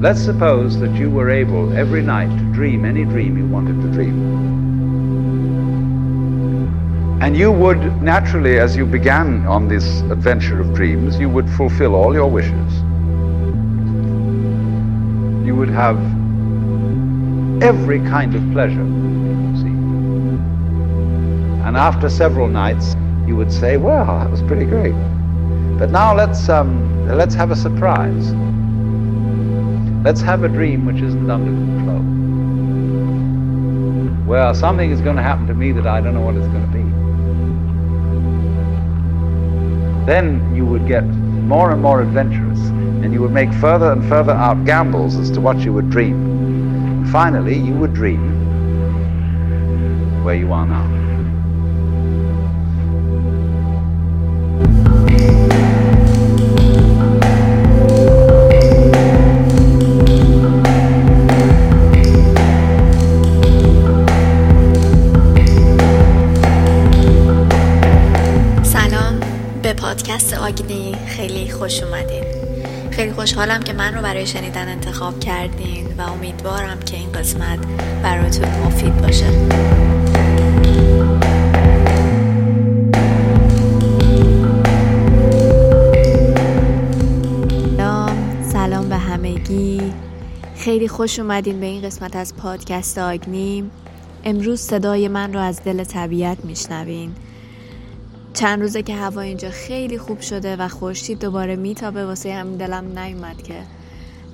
Let's suppose that you were able every night to dream any dream you wanted to dream. And you would naturally, as you began on this adventure of dreams, you would fulfill all your wishes. You would have every kind of pleasure, see. And after several nights, you would say, well, that was pretty great. But now let's, um, let's have a surprise. Let's have a dream which isn't under control. Well, something is going to happen to me that I don't know what it's going to be. Then you would get more and more adventurous, and you would make further and further out gambles as to what you would dream. And finally, you would dream where you are now. پادکست آگنی خیلی خوش اومدین. خیلی خوشحالم که من رو برای شنیدن انتخاب کردین و امیدوارم که این قسمت براتون مفید باشه. سلام سلام به همگی. خیلی خوش اومدین به این قسمت از پادکست آگنی امروز صدای من رو از دل طبیعت میشنوین. چند روزه که هوا اینجا خیلی خوب شده و خورشید دوباره میتابه واسه همین دلم نیومد که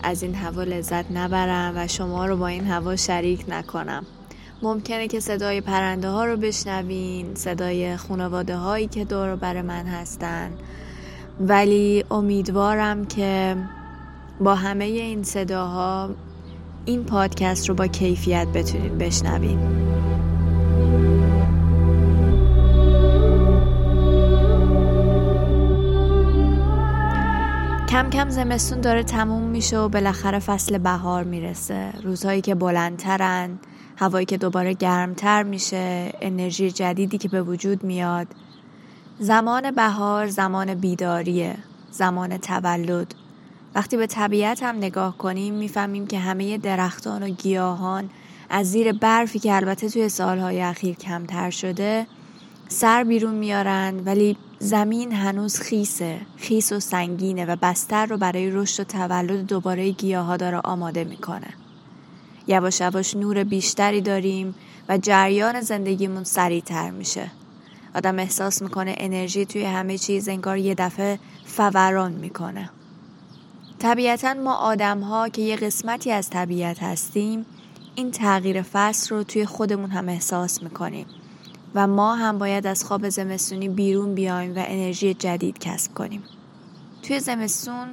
از این هوا لذت نبرم و شما رو با این هوا شریک نکنم. ممکنه که صدای پرنده ها رو بشنوین صدای خانواده هایی که دور بر من هستن. ولی امیدوارم که با همه این صداها این پادکست رو با کیفیت بتونین بشنوین. کم کم زمستون داره تموم میشه و بالاخره فصل بهار می‌رسه. روزهایی که بلندترن هوایی که دوباره گرمتر میشه انرژی جدیدی که به وجود میاد. زمان بهار زمان بیداریه زمان تولد. وقتی به طبیعت هم نگاه کنیم می‌فهمیم که همه درختان و گیاهان از زیر برفی که البته توی سالهای اخیر کمتر شده سر بیرون میارن ولی زمین هنوز خیسه خیس و سنگینه و بستر رو برای رشد و تولد دوباره گیاه داره آماده می‌کنه. یواش یواش نور بیشتری داریم و جریان زندگیمون سریعتر میشه. آدم احساس می‌کنه انرژی توی همه چیز انگار یه دفعه فوران می‌کنه. طبیعتا ما آدم ها که یه قسمتی از طبیعت هستیم این تغییر فصل رو توی خودمون هم احساس می‌کنیم. و ما هم باید از خواب زمستونی بیرون بیایم و انرژی جدید کسب کنیم. توی زمستون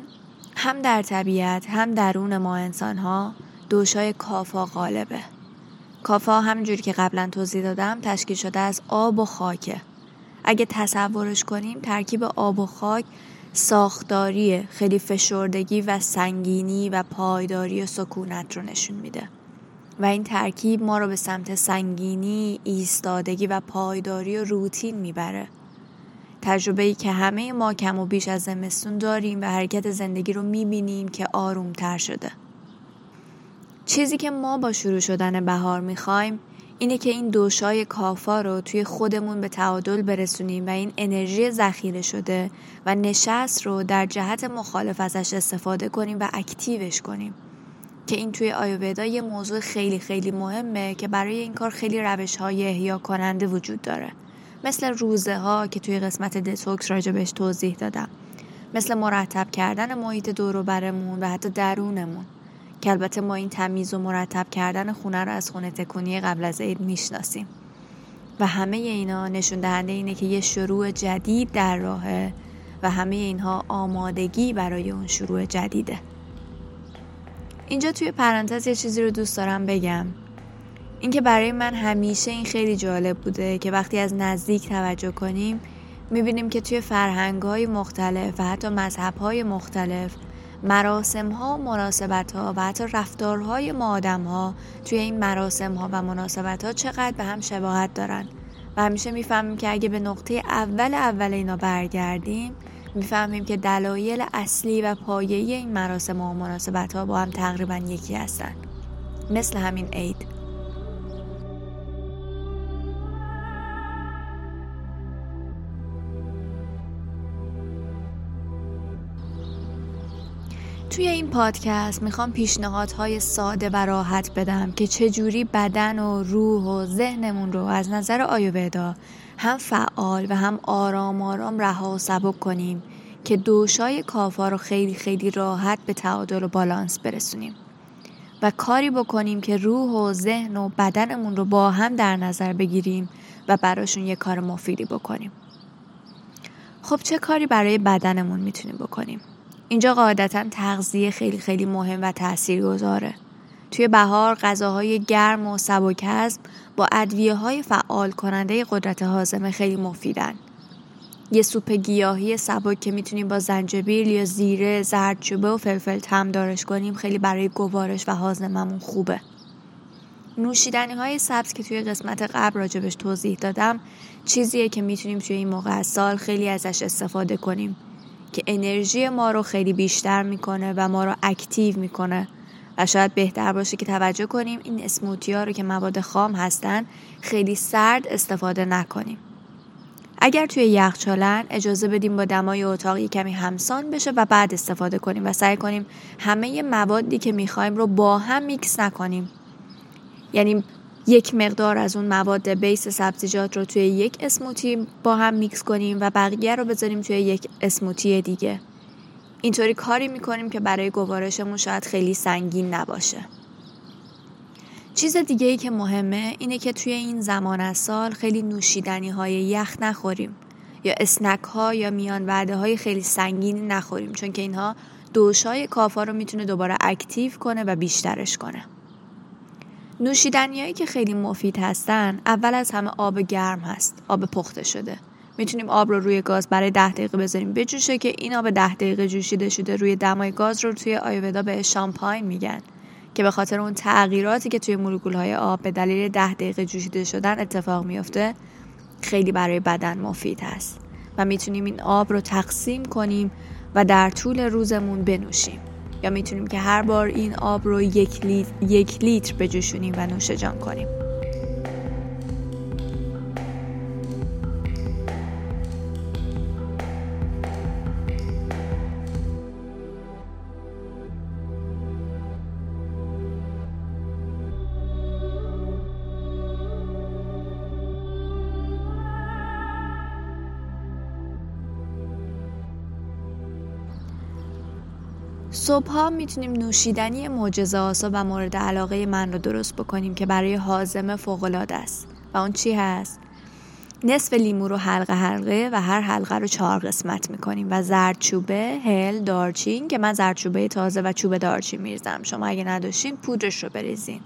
هم در طبیعت هم درون ما انسان ها دوشای کافا غالبه. کافا همجوری که قبلا توضیح دادم تشکیل شده از آب و خاکه. اگه تصورش کنیم ترکیب آب و خاک ساختاری خیلی فشردگی و سنگینی و پایداری و سکونت رو نشون میده. و این ترکیب ما رو به سمت سنگینی، ایستادگی و پایداری و روتین می‌بره. تجربه ای که همه ما کم و بیش از زمستون داریم و حرکت زندگی رو می‌بینیم که آرومتر شده. چیزی که ما با شروع شدن بهار می‌خوایم اینه که این دوشای کافا رو توی خودمون به تعادل برسونیم و این انرژی ذخیره شده و نشست رو در جهت مخالف ازش استفاده کنیم و اکتیوش کنیم. که این توی آیوودا یه موضوع خیلی خیلی مهمه که برای این کار خیلی روش های احیا کننده وجود داره. مثل روزه ها که توی قسمت دتوکس راجبش توضیح دادم. مثل مرتب کردن محیط دور برمون و حتی درونمون. که البته ما این تمیز و مرتب کردن خونه رو از خونه تکونی قبل از عید می‌شناسیم. و همه اینا نشون دهنده اینه که یه شروع جدید در راهه و همه اینها آمادگی برای اون شروع جدیده. اینجا توی پرانتز یه چیزی رو دوست دارم بگم. اینکه برای من همیشه این خیلی جالب بوده که وقتی از نزدیک توجه کنیم می‌بینیم که توی فرهنگ های مختلف و حتی مذهب های مختلف مراسم ها و مناسبت ها و حتی رفتارهای ما آدم ها توی این مراسم ها و مناسبت ها چقدر به هم شباهت دارن. و همیشه می‌فهمیم که اگه به نقطه اول اول اینا برگردیم می‌فهمیم که دلایل اصلی و پایه‌ای این مراسم و مناسبت ها با هم تقریبا یکی هستن. مثل همین عید. توی این پادکست می‌خوام پیشنهادهای ساده و راحت بدم که چجوری بدن و روح و ذهنمون رو از نظر آیوودا هم فعال و هم آرام آرام رها و سبک کنیم که دوشای کافا رو خیلی خیلی راحت به تعادل و بالانس برسونیم. و کاری بکنیم که روح و ذهن و بدنمون رو با هم در نظر بگیریم و براشون یه کار مفیدی بکنیم. خب چه کاری برای بدنمون می‌تونیم بکنیم؟ اینجا قاعدتا تغذیه خیلی خیلی مهم و گذاره. توی بهار غذاهای گرم و سبک با ادویه های فعال کننده قدرت حازمه خیلی مفیدن. یه سوپ گیاهی سبک که می‌تونیم با زنجبیل یا زیره، زردچوبه و فلفل تمدارش کنیم خیلی برای گوارش و هاضممون خوبه. نوشیدنی های سبز که توی قسمت قبل راجبش توضیح دادم چیزیه که می‌تونیم توی این موقع سال خیلی ازش استفاده کنیم که انرژی ما رو خیلی بیشتر می‌کنه و ما رو اکتیو می‌کنه و شاید بهتر باشه که توجه کنیم این اسموتی ها رو که مواد خام هستن خیلی سرد استفاده نکنیم. اگر توی یخچالن اجازه بدیم با دمای اتاق کمی همسان بشه و بعد استفاده کنیم و سعی کنیم همه موادی که می‌خوایم رو با هم میکس نکنیم. یعنی یک مقدار از اون مواد base سبزیجات رو توی یک smoothie با هم میکس کنیم و بقیه رو بذاریم توی یک smoothie دیگه. اینطوری کاری می‌کنیم که برای گوارشمون شاید خیلی سنگین نباشه. چیز دیگه ای که مهمه اینه که توی این زمان از سال خیلی نوشیدنی های یخ نخوریم یا snack ها یا میان وعده های خیلی سنگینی نخوریم چون که اینها دوشای کافا رو می‌تونه دوباره اکتیو کنه و بیشترش کنه. نوشیدنیایی که خیلی مفید هستن اول از همه آب گرم هست آب پخته شده. می‌تونیم آب رو روی گاز برای ده دقیقه بذاریم. بجوشه که این آب ده دقیقه جوشیده شده روی دمای گاز رو توی آیودا به شامپاین میگن که به خاطر اون تغییراتی که توی مولکول های آب به دلیل ده دقیقه جوشیده شدن اتفاق میافته خیلی برای بدن مفید هست و می‌تونیم این آب رو تقسیم کنیم و در طول روزمون بنوشیم. یا می‌تونیم که هر بار این آب رو یک لیتر, یک لیتر بجوشونیم و نوش جان کنیم. صبحها می‌تونیم نوشیدنی معجزه آسا و مورد علاقه من رو درست بکنیم که برای حازمه فوقالعاده است. و اون چی هست؟ نصف لیمو رو حلقه حلقه و هر حلقه رو چهار قسمت می‌کنیم و زردچوبه، هل، دارچین که من زردچوبه تازه و چوب دارچین میریزم. شما اگه نداشتین پودرش رو بریزین.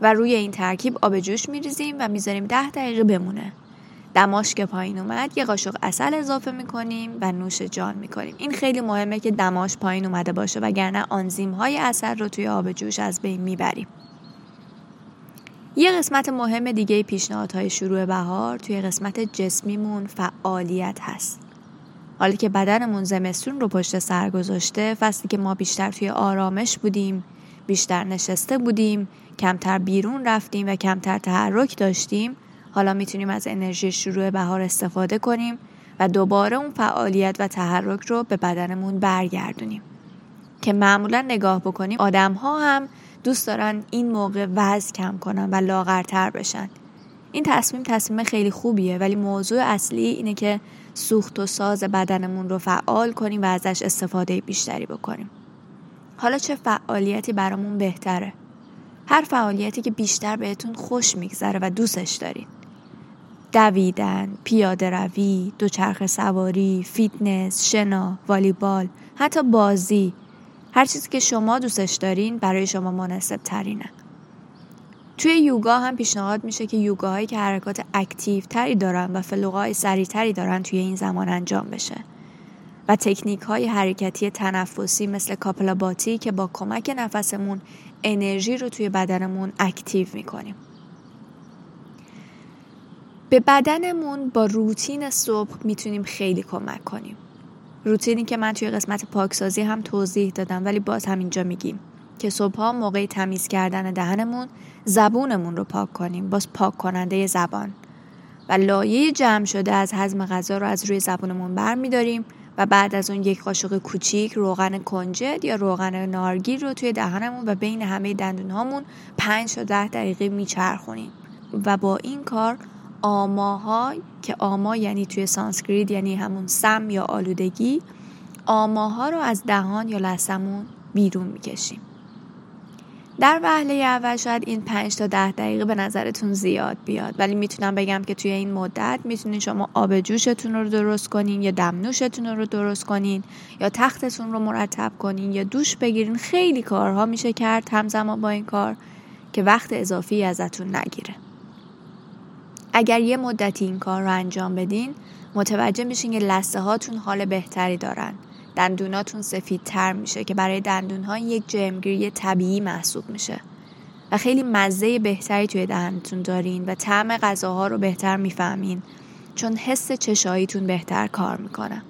و روی این ترکیب آب جوش میریزیم و می‌ذاریم ده دقیقه بمونه. دماش که پایین اومد یه قاشق اصل اضافه می‌کنیم و نوش جان می‌کنیم. این خیلی مهمه که دماش پایین اومده باشه وگرنه آنزیم های اصل رو توی آب جوش از بین می‌بریم. یه قسمت مهم دیگه پیشنهادهای شروع بهار توی قسمت جسمیمون فعالیت هست. حالی که بدنمون زمستون رو پشت سر گذاشته فصلی که ما بیشتر توی آرامش بودیم بیشتر نشسته بودیم کمتر بیرون رفتیم و کمتر تحرک داشتیم حالا می‌تونیم از انرژی شروع بهار استفاده کنیم و دوباره اون فعالیت و تحرک رو به بدنمون برگردونیم. که معمولا نگاه بکنیم آدم ها هم دوست دارن این موقع وزن کم کنن و لاغرتر بشن. این تصمیم تصمیم خیلی خوبیه ولی موضوع اصلی اینه که سوخت و ساز بدنمون رو فعال کنیم و ازش استفاده بیشتری بکنیم. حالا چه فعالیتی برامون بهتره؟ هر فعالیتی که بیشتر بهتون خوش میگذره و دوستش دارید دویدن، پیاده روی، دوچرخه سواری، فیتنس، شنا، والیبال، حتی بازی هر چیزی که شما دوستش دارین برای شما مناسب ترینه. توی یوگا هم پیشنهاد میشه که یوگاهایی که حرکات active تری دارن و flow های سریع تری دارن توی این زمان انجام بشه. و تکنیک های حرکتی تنفسی مثل کاپالاباتی که با کمک نفسمون انرژی رو توی بدنمون active می‌کنیم. به بدنمون با روتین صبح می‌تونیم خیلی کمک کنیم. روتینی که من توی قسمت پاکسازی هم توضیح دادم ولی باز همینجا میگیم که صبحها موقع تمیز کردن دهنمون زبونمون رو پاک کنیم. باز پاک کننده زبان. و لایه جمع شده از هضم غذا رو از روی زبونمون برمیداریم. و بعد از اون یک قاشق کوچیک روغن کنجد یا روغن نارگیر رو توی دهنمون و بین همه دندون هامون 5 تا 10 دقیقه میچرخونیم. و با این کار آماها که آما یعنی توی سانسکریت یعنی همون سم یا آلودگی آماها رو از دهان یا لثمون بیرون می‌کشیم. در وهله اول شاید این 5 تا 10 دقیقه به نظرتون زیاد بیاد. ولی می‌تونم بگم که توی این مدت می‌تونین شما آب جوشتون رو درست کنین یا دمنوشتون رو درست کنین یا تختتون رو مرتب کنین یا دوش بگیرین. خیلی کارها میشه کرد همزمان با این کار که وقت اضافی ازتون نگیره. اگر یه مدتی این کار رو انجام بدین متوجه میشین که لسه هاتون حال بهتری دارن. دندوناتون سفیدتر میشه که برای دندونها یک جرمگیری طبیعی محسوب میشه. و خیلی مزه بهتری توی دهنتون دارین و طعم غذاها رو بهتر می‌فهمین چون حس چشاییتون بهتر کار می‌کنه.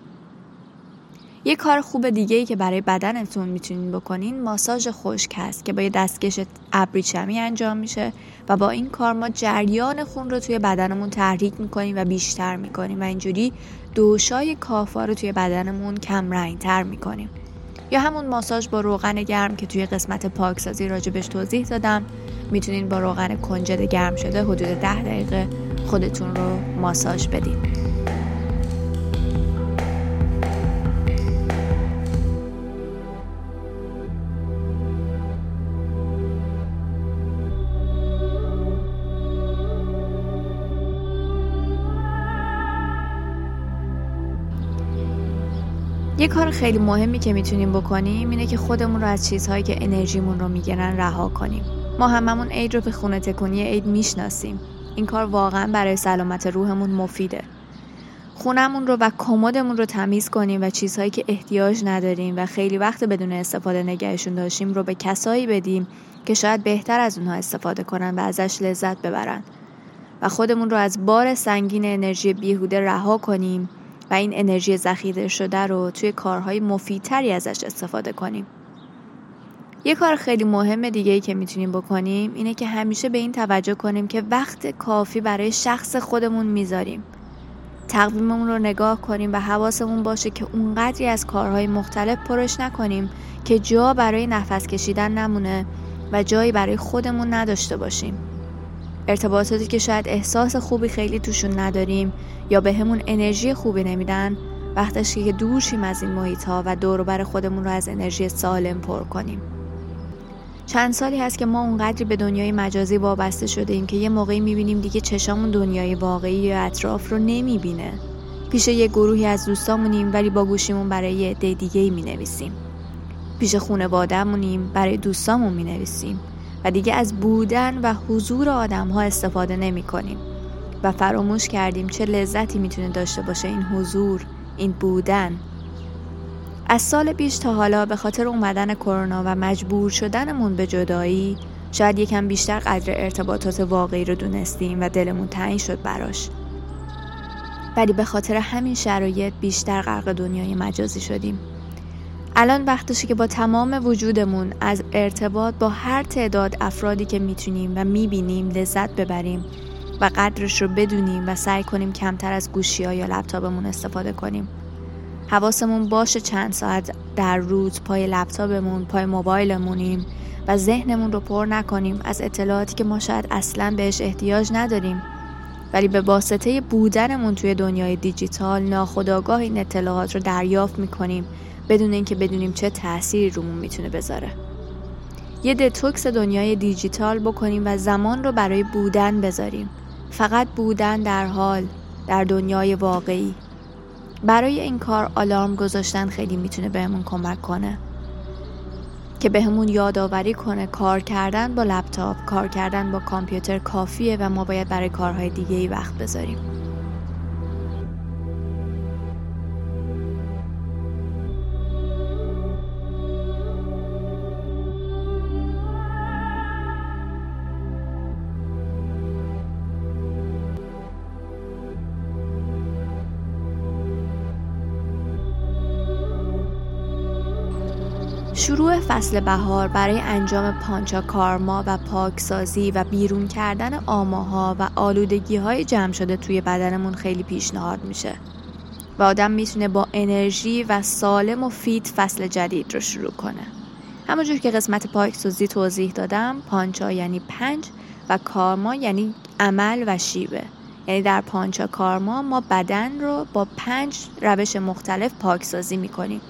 یه کار خوب دیگه ای که برای بدنتون می‌تونین بکنین ماساژ خشک هست که با یه دستکش ابریشمی انجام میشه و با این کار ما جریان خون رو توی بدنمون تحریک می‌کنیم و بیشتر می‌کنیم و اینجوری دوشای کافا رو توی بدنمون کم رنگ تر می‌کنیم. یا همون ماساژ با روغن گرم که توی قسمت پاکسازی راجبش توضیح دادم می‌تونین با روغن کنجد گرم شده حدود ده دقیقه خودتون رو ماساژ بدین. یه کار خیلی مهمی که می‌تونیم بکنیم اینه که خودمون رو از چیزهایی که انرژیمون رو می‌گیرن رها کنیم. ما هممون عید رو به خونه تکونی عید می‌شناسیم. این کار واقعا برای سلامت روحمون مفیده. خونمون رو و کمدمون رو تمیز کنیم و چیزهایی که احتیاج نداریم و خیلی وقت بدون استفاده نگهشون داشتیم رو به کسایی بدیم که شاید بهتر از اونها استفاده کنن و ازش لذت ببرن. و خودمون رو از بار سنگین انرژی بیهوده رها کنیم و این انرژی ذخیره شده رو توی کارهای مفیدتری ازش استفاده کنیم. یه کار خیلی مهم دیگه ای که می‌تونیم بکنیم اینه که همیشه به این توجه کنیم که وقت کافی برای شخص خودمون می‌ذاریم. تقویممون رو نگاه کنیم و حواسمون باشه که اونقدری از کارهای مختلف پرش نکنیم که جا برای نفس کشیدن نمونه و جایی برای خودمون نداشته باشیم. ارتباطاتی که شاید احساس خوبی خیلی توشون نداریم یا به همون انرژی خوبی نمیدن وقتش که دور شیم از این محیط ها و دور خودمون رو از انرژی سالم پر کنیم چند سالی هست که ما اونقدری به دنیای مجازی وابسته شده ایم که یه موقعی می‌بینیم دیگه چشامون دنیای واقعی یا اطراف رو نمی‌بینه پیش یه گروهی از دوستامونیم ولی با گوشیمون برای یه عده دیگه ای می نویسیم. پیش خونوادهمونیم برای دوستامون می نویسیم. و دیگه از بودن و حضور آدم ها استفاده نمی کنیم و فراموش کردیم چه لذتی می‌تونه داشته باشه این حضور این بودن. از سال پیش تا حالا به خاطر اومدن کرونا و مجبور شدنمون به جدایی شاید یکم بیشتر قدر ارتباطات واقعی رو دونستیم و دلمون تنگ شد براش. ولی به خاطر همین شرایط بیشتر غرق دنیای مجازی شدیم. الان وقتشه که با تمام وجودمون از ارتباط با هر تعداد افرادی که می‌تونیم و می‌بینیم لذت ببریم و قدرش رو بدونیم و سعی کنیم کمتر از گوشی ها یا لپتاپمون استفاده کنیم. حواسمون باشه چند ساعت در روز پای لپتاپمون پای موبایلمونیم و ذهنمون رو پر نکنیم از اطلاعاتی که ما شاید اصلا بهش احتیاج نداریم. ولی به واسطه بودنمون توی دنیای دیجیتال ناخودآگاه این اطلاعات رو دریافت می‌کنیم بدون اینکه بدونیم چه تأثیری رومون می‌تونه بذاره. یه دتوکس دنیای دیجیتال بکنیم و زمان رو برای بودن بذاریم. فقط بودن در حال در دنیای واقعی. برای این کار آلارم گذاشتن خیلی می‌تونه بهمون کمک کنه. که بهمون یادآوری کنه کار کردن با لپتاپ کار کردن با کامپیوتر کافیه و ما باید برای کارهای دیگه ای وقت بذاریم. فصل بهار برای انجام پانچا کارما و پاکسازی و بیرون کردن آماها و آلودگی های جمع شده توی بدنمون خیلی پیشنهاد میشه و آدم می‌تونه با انرژی و سالم و فیت فصل جدید رو شروع کنه. همونجور که قسمت پاکسازی توضیح دادم پانچا یعنی پنج و کارما یعنی عمل و شیوه. یعنی در پانچا کارما ما بدن رو با پنج روش مختلف پاکسازی می‌کنیم.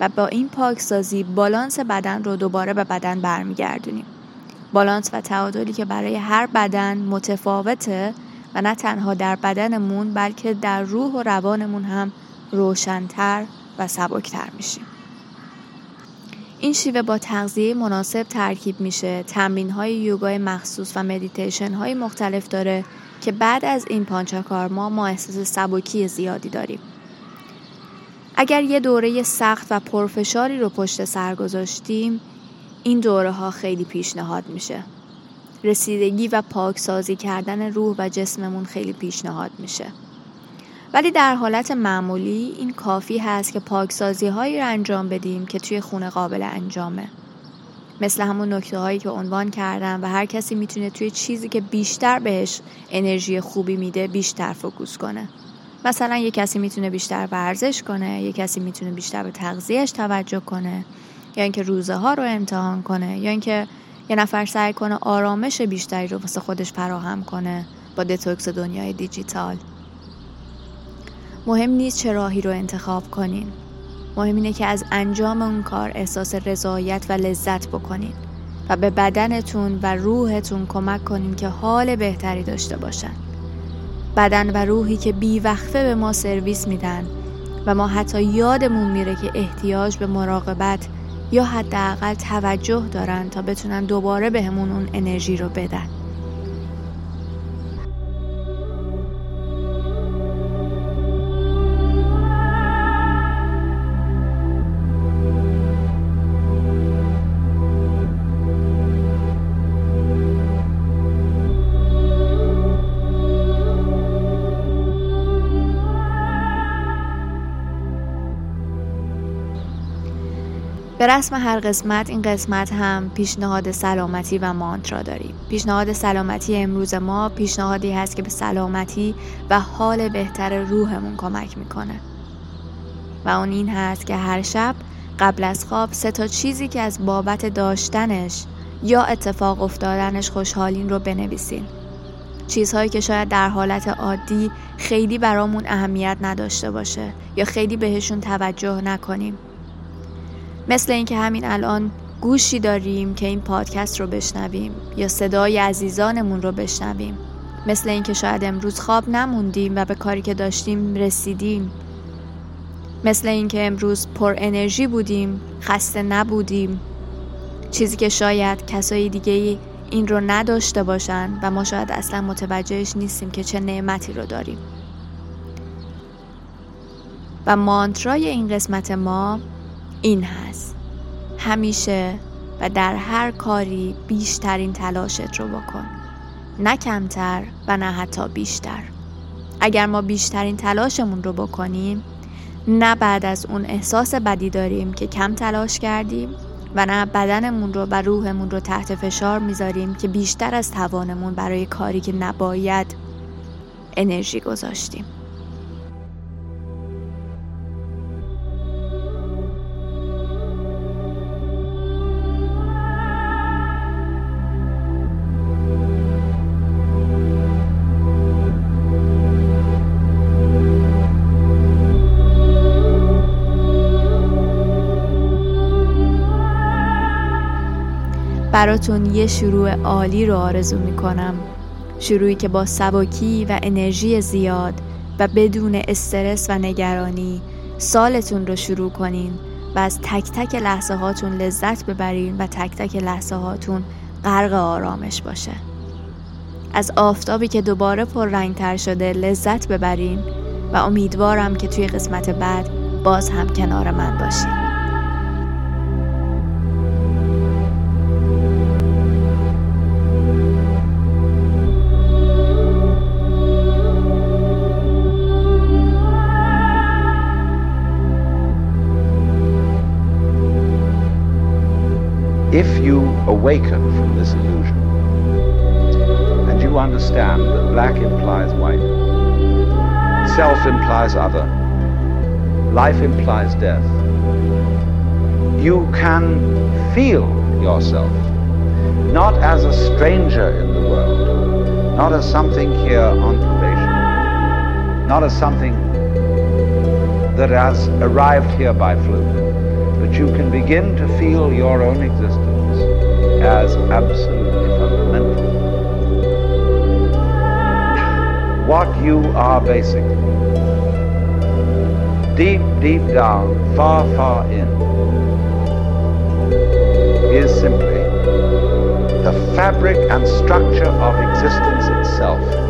و با این پاکسازی بالانس بدن رو دوباره به بدن برمیگردونیم. بالانس و تعادلی که برای هر بدن متفاوته و نه تنها در بدنمون بلکه در روح و روانمون هم روشنتر و سبکتر میشیم. این شیوه با تغذیه مناسب ترکیب میشه. تمرین های یوگای مخصوص و مدیتیشن های مختلف داره که بعد از این پانچاکارما ما احساس سبکی زیادی داریم. اگر یه دوره سخت و پرفشاری رو پشت سر گذاشتیم این دوره ها خیلی پیشنهاد میشه. رسیدگی و پاکسازی کردن روح و جسممون خیلی پیشنهاد میشه. ولی در حالت معمولی این کافی هست که پاکسازی هایی رو انجام بدیم که توی خونه قابل انجامه. مثل همون نکته هایی که عنوان کردم و هر کسی می‌تونه توی چیزی که بیشتر بهش انرژی خوبی میده بیشتر فوکوس کنه. مثلا یه کسی می‌تونه بیشتر ورزش کنه یه کسی می‌تونه بیشتر به تغذیهش توجه کنه یا اینکه روزه ها رو امتحان کنه یا اینکه یه نفر سعی کنه آرامش بیشتری رو واسه خودش فراهم کنه با دتوکس دنیای دیجیتال. مهم نیست چه راهی رو انتخاب کنین. مهم اینه که از انجام اون کار احساس رضایت و لذت بکنین و به بدنتون و روحتون کمک کنین که حال بهتری داشته باشن. بدن و روحی که بیوقفه به ما سرویس میدن و ما حتی یادمون میره که احتیاج به مراقبت یا حداقل توجه دارن تا بتونن دوباره بهمون اون انرژی رو بدن. به رسم هر قسمت این قسمت هم پیشنهاد سلامتی و مانترا داریم. پیشنهاد سلامتی امروز ما پیشنهادی هست که به سلامتی و حال بهتر روحمون کمک می‌کنه. و اون این هست که هر شب قبل از خواب سه تا چیزی که از بابت داشتنش یا اتفاق افتادنش خوشحالین رو بنویسین. چیزهایی که شاید در حالت عادی خیلی برامون اهمیت نداشته باشه یا خیلی بهشون توجه نکنیم. مثل اینکه همین الان گوشی داریم که این پادکست رو بشنویم یا صدای عزیزانمون رو بشنویم. مثل اینکه شاید امروز خواب نموندیم و به کاری که داشتیم رسیدیم. مثل اینکه امروز پر انرژی بودیم خسته نبودیم. چیزی که شاید کسای دیگه این رو نداشته باشن و ما شاید اصلا متوجهش نیستیم که چه نعمتی رو داریم. و مانترای این قسمت ما این هست. همیشه و در هر کاری بیشترین تلاشت رو بکن. نه کمتر و نه حتی بیشتر. اگر ما بیشترین تلاشمون رو بکنیم نه بعد از اون احساس بدی داریم که کم تلاش کردیم و نه بدنمون رو و روحمون رو تحت فشار می‌ذاریم که بیشتر از توانمون برای کاری که نباید انرژی گذاشتیم. براتون یه شروع عالی رو آرزو می‌کنم. شروعی که با سبکی و انرژی زیاد و بدون استرس و نگرانی سالتون رو شروع کنین و از تک تک لحظه هاتون لذت ببرین و تک تک لحظه هاتون غرق آرامش باشه. از آفتابی که دوباره پر رنگ تر شده لذت ببرین و امیدوارم که توی قسمت بعد باز هم کنار من باشین. Awaken from this illusion, and you understand that black implies white, self implies other, life implies death, you can feel yourself not as a stranger in the world, not as something here on probation, not as something that has arrived here by fluke, but you can begin to feel your own existence as absolutely fundamental. What you are basically, deep, deep down, far, far in, is simply the fabric and structure of existence itself